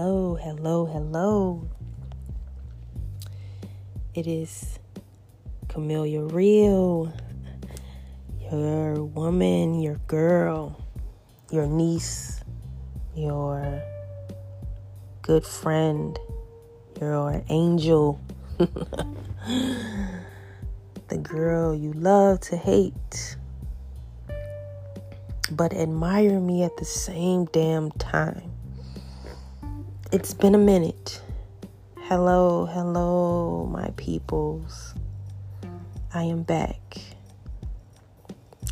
hello, hello, hello. It is Camellia Real, your woman, your girl, your niece, your good friend, your angel, the girl you love to hate, but admire me at the same damn time. It's been a minute. Hello, hello, my peoples. I am back.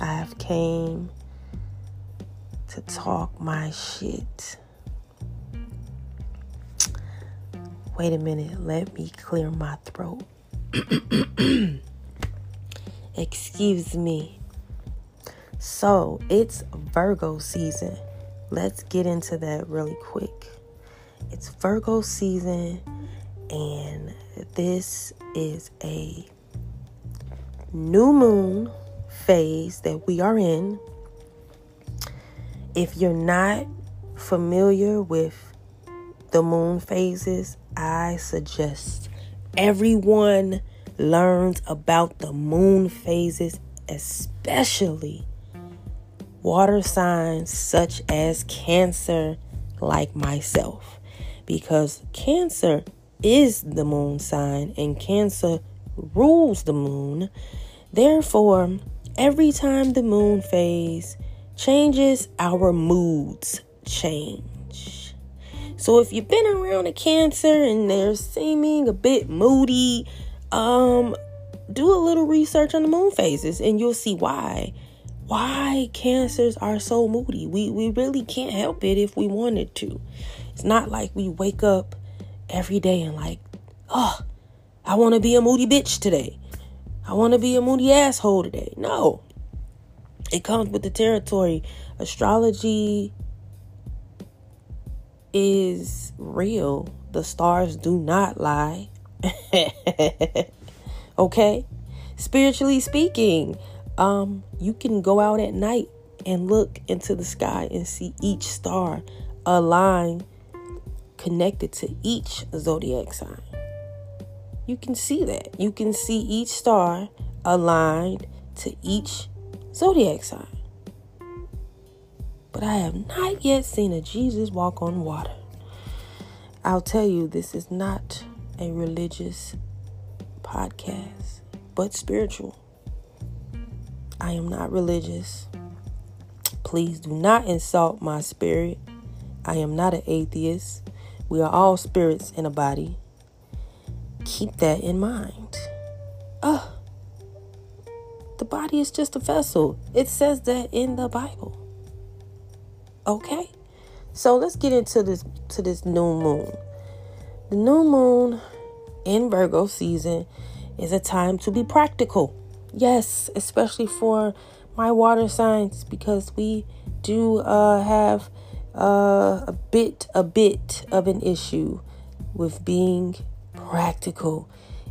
I have came to talk my shit. Wait a minute, let me clear my throat. Excuse me. So, it's Virgo season. Let's get into that really quick. It's Virgo season, and this is a new moon phase that we are in. If you're not familiar with the moon phases, I suggest everyone learns about the moon phases, especially water signs such as Cancer, like myself because Cancer is the moon sign and Cancer rules the moon. Therefore, every time the moon phase changes, our moods change. So if you've been around a Cancer and they're seeming a bit moody, um do a little research on the moon phases and you'll see why why cancers are so moody. We we really can't help it if we wanted to. It's not like we wake up every day and like, oh, I want to be a moody bitch today. I want to be a moody asshole today. No. It comes with the territory. Astrology is real. The stars do not lie. okay? Spiritually speaking, um you can go out at night and look into the sky and see each star align connected to each zodiac sign. You can see that. You can see each star aligned to each zodiac sign. But I have not yet seen a Jesus walk on water. I'll tell you, this is not a religious podcast, but spiritual. I am not religious. Please do not insult my spirit. I am not an atheist. We are all spirits in a body. Keep that in mind. Oh, the body is just a vessel. It says that in the Bible. Okay? So let's get into this to this new moon. The new moon in Virgo season is a time to be practical. Yes, especially for my water signs because we do uh, have uh, a bit a bit of an issue with being practical.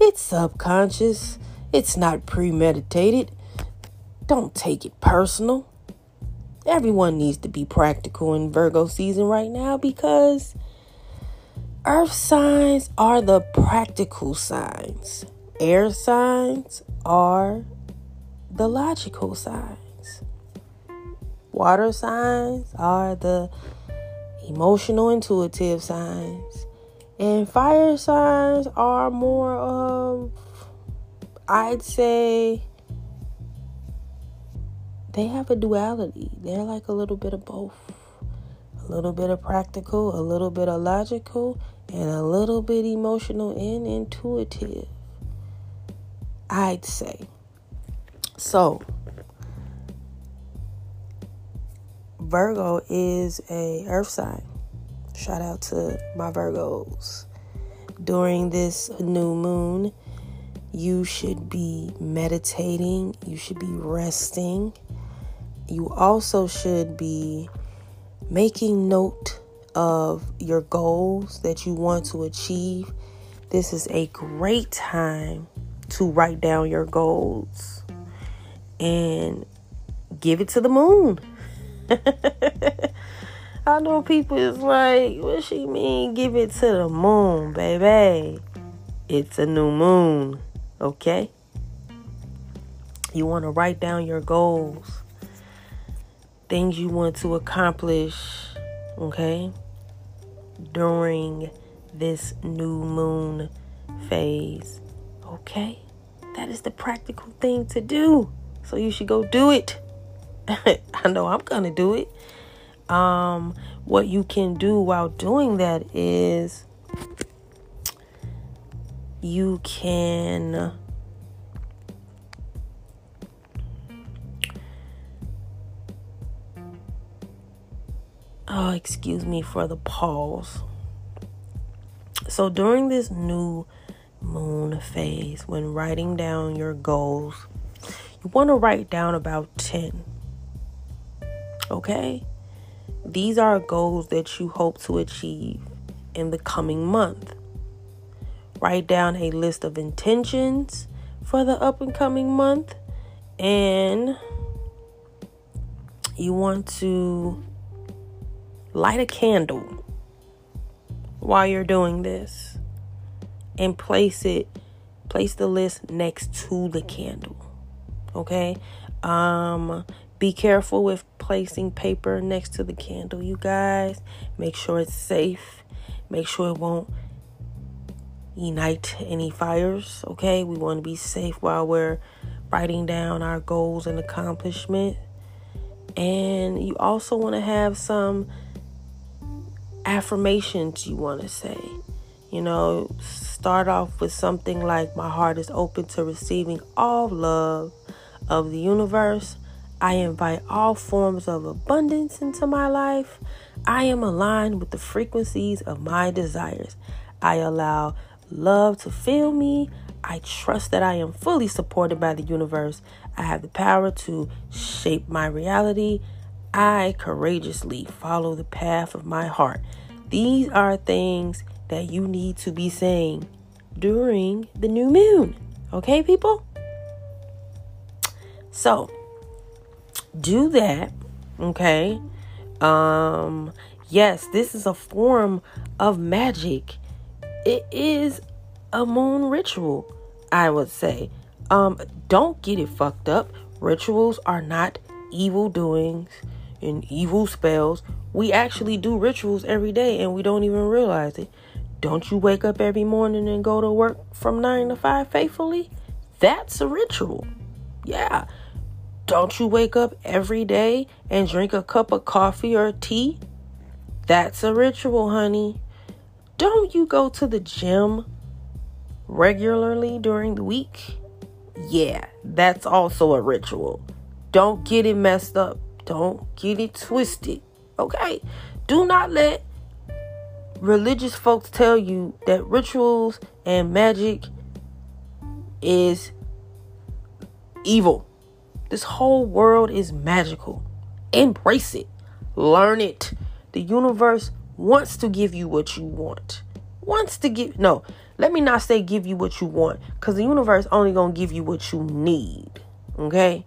It's subconscious. It's not premeditated. Don't take it personal. Everyone needs to be practical in Virgo season right now because earth signs are the practical signs. Air signs are the logical signs. Water signs are the emotional, intuitive signs. And fire signs are more of, I'd say, they have a duality. They're like a little bit of both. A little bit of practical, a little bit of logical, and a little bit emotional and intuitive. I'd say. So, Virgo is a earth sign. Shout out to my Virgos. During this new moon, you should be meditating, you should be resting. You also should be making note of your goals that you want to achieve. This is a great time to write down your goals and give it to the moon. I know people is like, what she mean? Give it to the moon, baby. It's a new moon, okay? You want to write down your goals, things you want to accomplish, okay? During this new moon phase, okay? That is the practical thing to do. So you should go do it. I know I'm going to do it. Um, what you can do while doing that is you can oh excuse me for the pause so during this new moon phase when writing down your goals you want to write down about 10 okay these are goals that you hope to achieve in the coming month. Write down a list of intentions for the up and coming month, and you want to light a candle while you're doing this and place it place the list next to the candle okay um be careful with placing paper next to the candle, you guys. Make sure it's safe. Make sure it won't ignite any fires, okay? We want to be safe while we're writing down our goals and accomplishment. And you also want to have some affirmations you want to say. You know, start off with something like My heart is open to receiving all love of the universe. I invite all forms of abundance into my life. I am aligned with the frequencies of my desires. I allow love to fill me. I trust that I am fully supported by the universe. I have the power to shape my reality. I courageously follow the path of my heart. These are things that you need to be saying during the new moon. Okay, people? So, do that. Okay. Um, yes, this is a form of magic. It is a moon ritual, I would say. Um, don't get it fucked up. Rituals are not evil doings and evil spells. We actually do rituals every day and we don't even realize it. Don't you wake up every morning and go to work from 9 to 5 faithfully? That's a ritual. Yeah. Don't you wake up every day and drink a cup of coffee or tea? That's a ritual, honey. Don't you go to the gym regularly during the week? Yeah, that's also a ritual. Don't get it messed up. Don't get it twisted. Okay? Do not let religious folks tell you that rituals and magic is evil. This whole world is magical. Embrace it. Learn it. The universe wants to give you what you want. Wants to give no, let me not say give you what you want cuz the universe only going to give you what you need. Okay?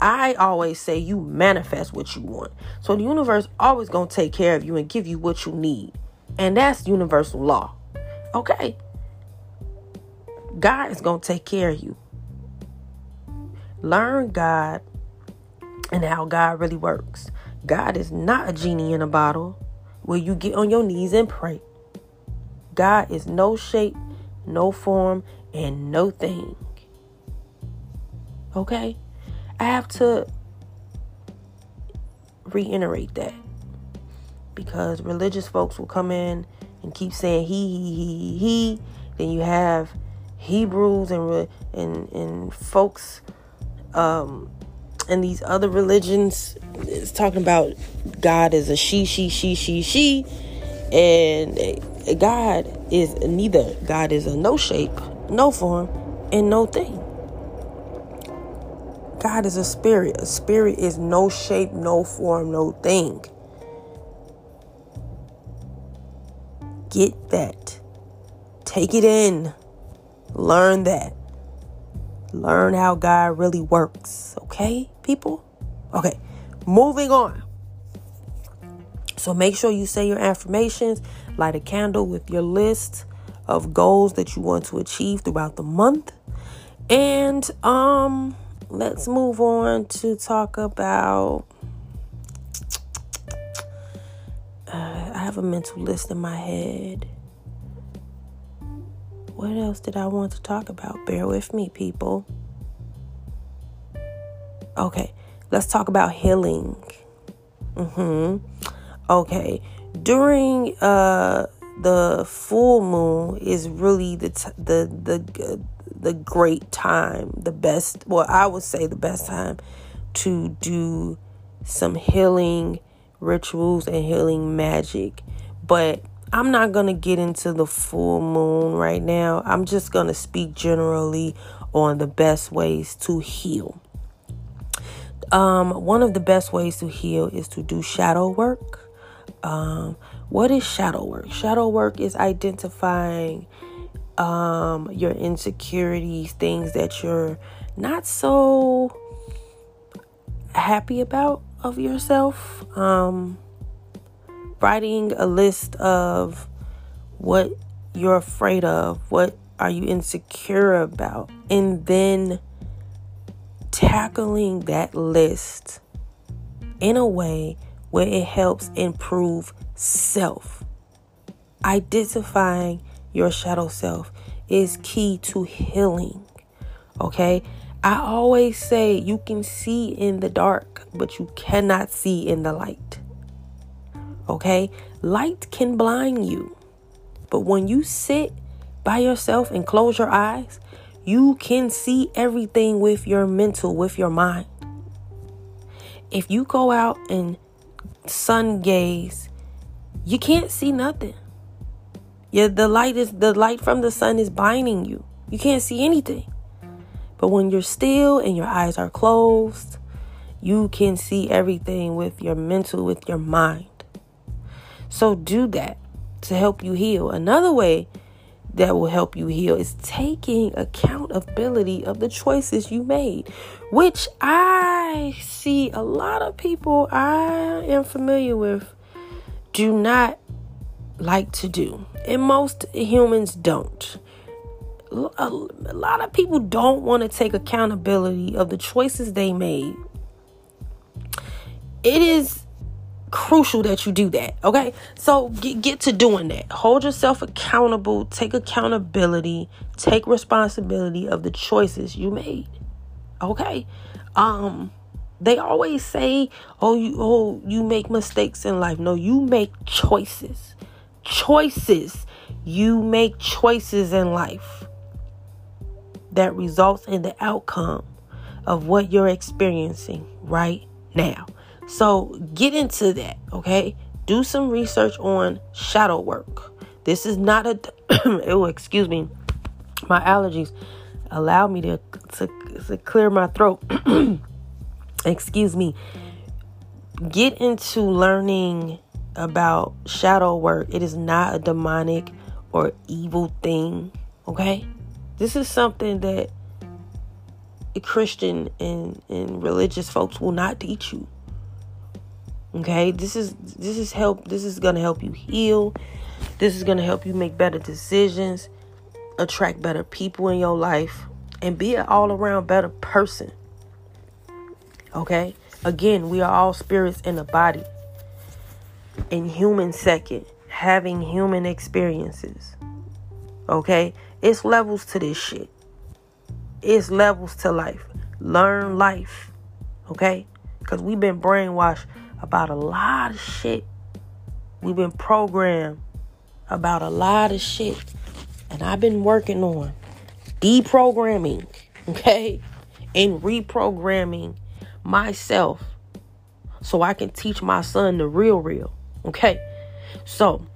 I always say you manifest what you want. So the universe always going to take care of you and give you what you need. And that's universal law. Okay? God is going to take care of you. Learn God and how God really works. God is not a genie in a bottle where you get on your knees and pray. God is no shape, no form, and no thing. Okay? I have to reiterate that because religious folks will come in and keep saying he, he, he, he. Then you have Hebrews and and and folks um, and these other religions is talking about God is a she, she, she, she, she, and God is neither. God is a no shape, no form, and no thing. God is a spirit. A spirit is no shape, no form, no thing. Get that. Take it in. Learn that. Learn how God really works. Okay, people? Okay, moving on. So make sure you say your affirmations, light a candle with your list of goals that you want to achieve throughout the month. And um let's move on to talk about uh, I have a mental list in my head. What else did I want to talk about? Bear with me, people. Okay, let's talk about healing. Mhm. Okay. During uh the full moon is really the t- the the the great time, the best, well, I would say the best time to do some healing rituals and healing magic. But I'm not going to get into the full moon right now. I'm just going to speak generally on the best ways to heal. Um, one of the best ways to heal is to do shadow work. Um, what is shadow work? Shadow work is identifying um, your insecurities, things that you're not so happy about of yourself. Um, writing a list of what you're afraid of, what are you insecure about, and then tackling that list in a way where it helps improve self. Identifying your shadow self is key to healing. Okay? I always say you can see in the dark, but you cannot see in the light. Okay? Light can blind you. But when you sit by yourself and close your eyes, you can see everything with your mental, with your mind. If you go out and sun gaze, you can't see nothing. Yeah, the light is the light from the sun is binding you. You can't see anything. But when you're still and your eyes are closed, you can see everything with your mental, with your mind. So do that to help you heal. Another way that will help you heal is taking accountability of the choices you made, which I see a lot of people I am familiar with do not like to do. And most humans don't. A lot of people don't want to take accountability of the choices they made. It is crucial that you do that. Okay. So get, get to doing that. Hold yourself accountable. Take accountability. Take responsibility of the choices you made. Okay. Um, they always say, "Oh, you oh you make mistakes in life." No, you make choices choices. You make choices in life that results in the outcome of what you're experiencing right now. So get into that, okay? Do some research on shadow work. This is not a oh, excuse me. My allergies allow me to to, to clear my throat. excuse me. Get into learning about shadow work. It is not a demonic or evil thing. Okay? This is something that Christian and, and religious folks will not teach you. Okay? This is this is help this is gonna help you heal. This is gonna help you make better decisions, attract better people in your life, and be an all around better person. Okay? Again, we are all spirits in a body in human second, having human experiences. Okay? It's levels to this shit. It's levels to life. Learn life. Okay? Because we've been brainwashed about a lot of shit. We've been programmed about a lot of shit. And I've been working on deprogramming, okay? And reprogramming myself so I can teach my son the real, real. Okay? So,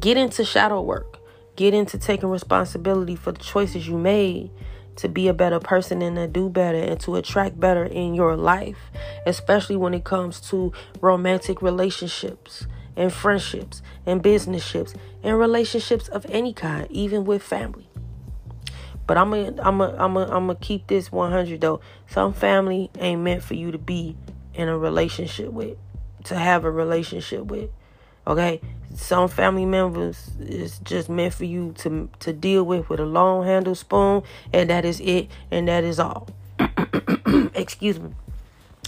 get into shadow work. Get into taking responsibility for the choices you made to be a better person and to do better and to attract better in your life, especially when it comes to romantic relationships and friendships and businesships and relationships of any kind, even with family. But I'm gonna I'm I'm I'm gonna keep this 100 though. Some family ain't meant for you to be in a relationship with, to have a relationship with. Okay? Some family members is just meant for you to to deal with with a long handle spoon, and that is it, and that is all. Excuse me.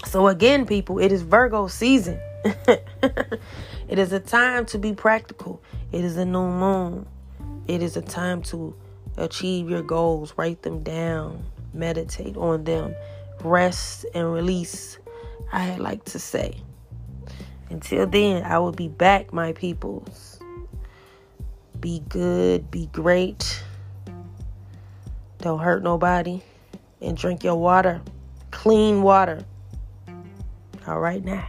So again, people, it is Virgo season. it is a time to be practical. It is a new moon. It is a time to achieve your goals, write them down, meditate on them, rest and release. I like to say. Until then, I will be back, my peoples. Be good, be great. Don't hurt nobody. And drink your water. Clean water. All right now.